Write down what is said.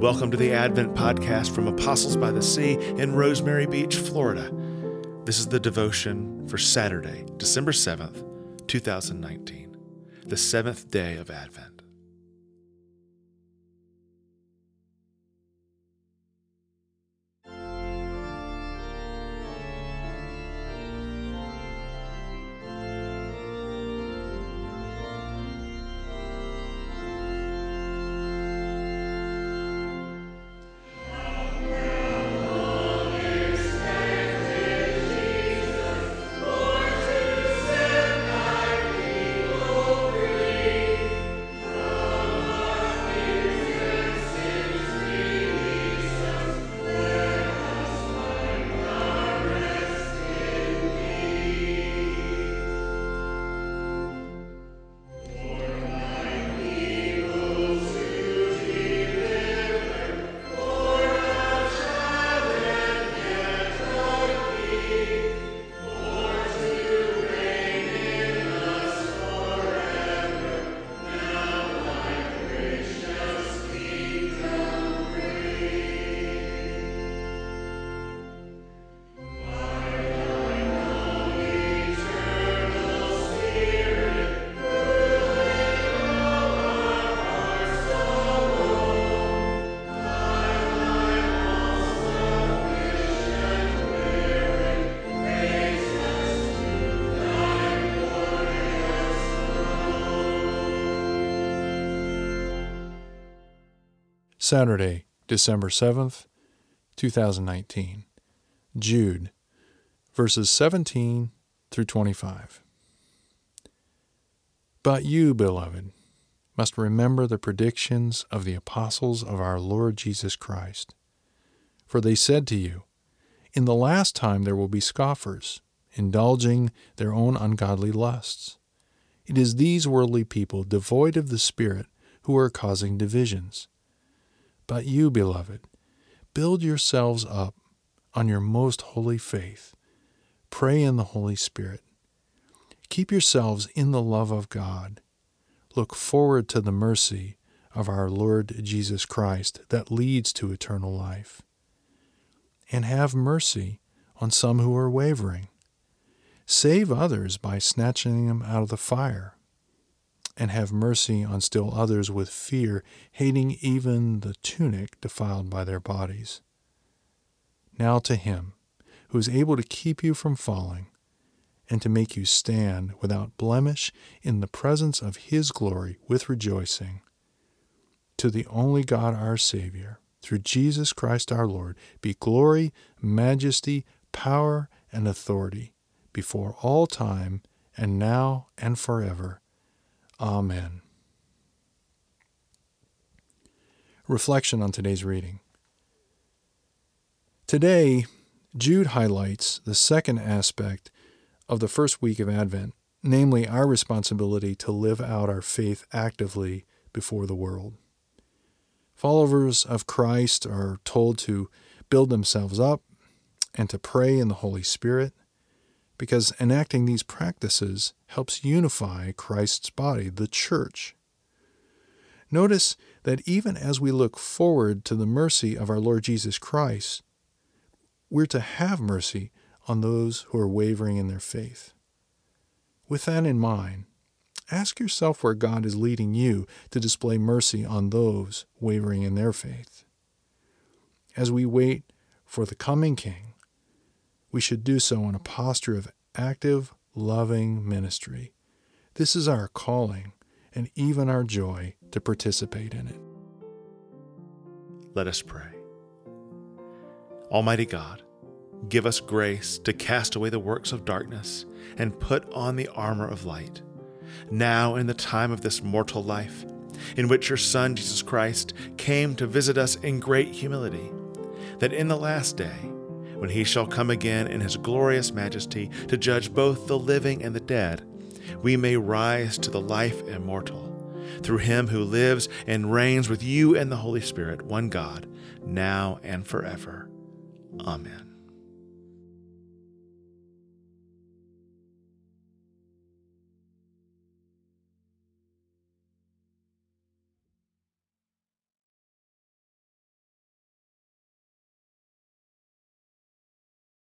Welcome to the Advent podcast from Apostles by the Sea in Rosemary Beach, Florida. This is the devotion for Saturday, December 7th, 2019, the seventh day of Advent. Saturday, December 7th, 2019. Jude, verses 17 through 25. But you, beloved, must remember the predictions of the apostles of our Lord Jesus Christ. For they said to you, In the last time there will be scoffers, indulging their own ungodly lusts. It is these worldly people, devoid of the Spirit, who are causing divisions but you, beloved, build yourselves up on your most holy faith. Pray in the Holy Spirit. Keep yourselves in the love of God. Look forward to the mercy of our Lord Jesus Christ that leads to eternal life. And have mercy on some who are wavering. Save others by snatching them out of the fire and have mercy on still others with fear, hating even the tunic defiled by their bodies. Now to him who is able to keep you from falling and to make you stand without blemish in the presence of his glory with rejoicing. To the only God our Savior, through Jesus Christ our Lord, be glory, majesty, power, and authority before all time and now and forever. Amen. Reflection on today's reading. Today, Jude highlights the second aspect of the first week of Advent, namely our responsibility to live out our faith actively before the world. Followers of Christ are told to build themselves up and to pray in the Holy Spirit because enacting these practices helps unify Christ's body, the church. Notice that even as we look forward to the mercy of our Lord Jesus Christ, we're to have mercy on those who are wavering in their faith. With that in mind, ask yourself where God is leading you to display mercy on those wavering in their faith. As we wait for the coming King, we should do so in a posture of active, loving ministry. This is our calling and even our joy to participate in it. Let us pray. Almighty God, give us grace to cast away the works of darkness and put on the armor of light. Now, in the time of this mortal life, in which your Son, Jesus Christ, came to visit us in great humility, that in the last day, when he shall come again in his glorious majesty to judge both the living and the dead, we may rise to the life immortal. Through him who lives and reigns with you and the Holy Spirit, one God, now and forever. Amen.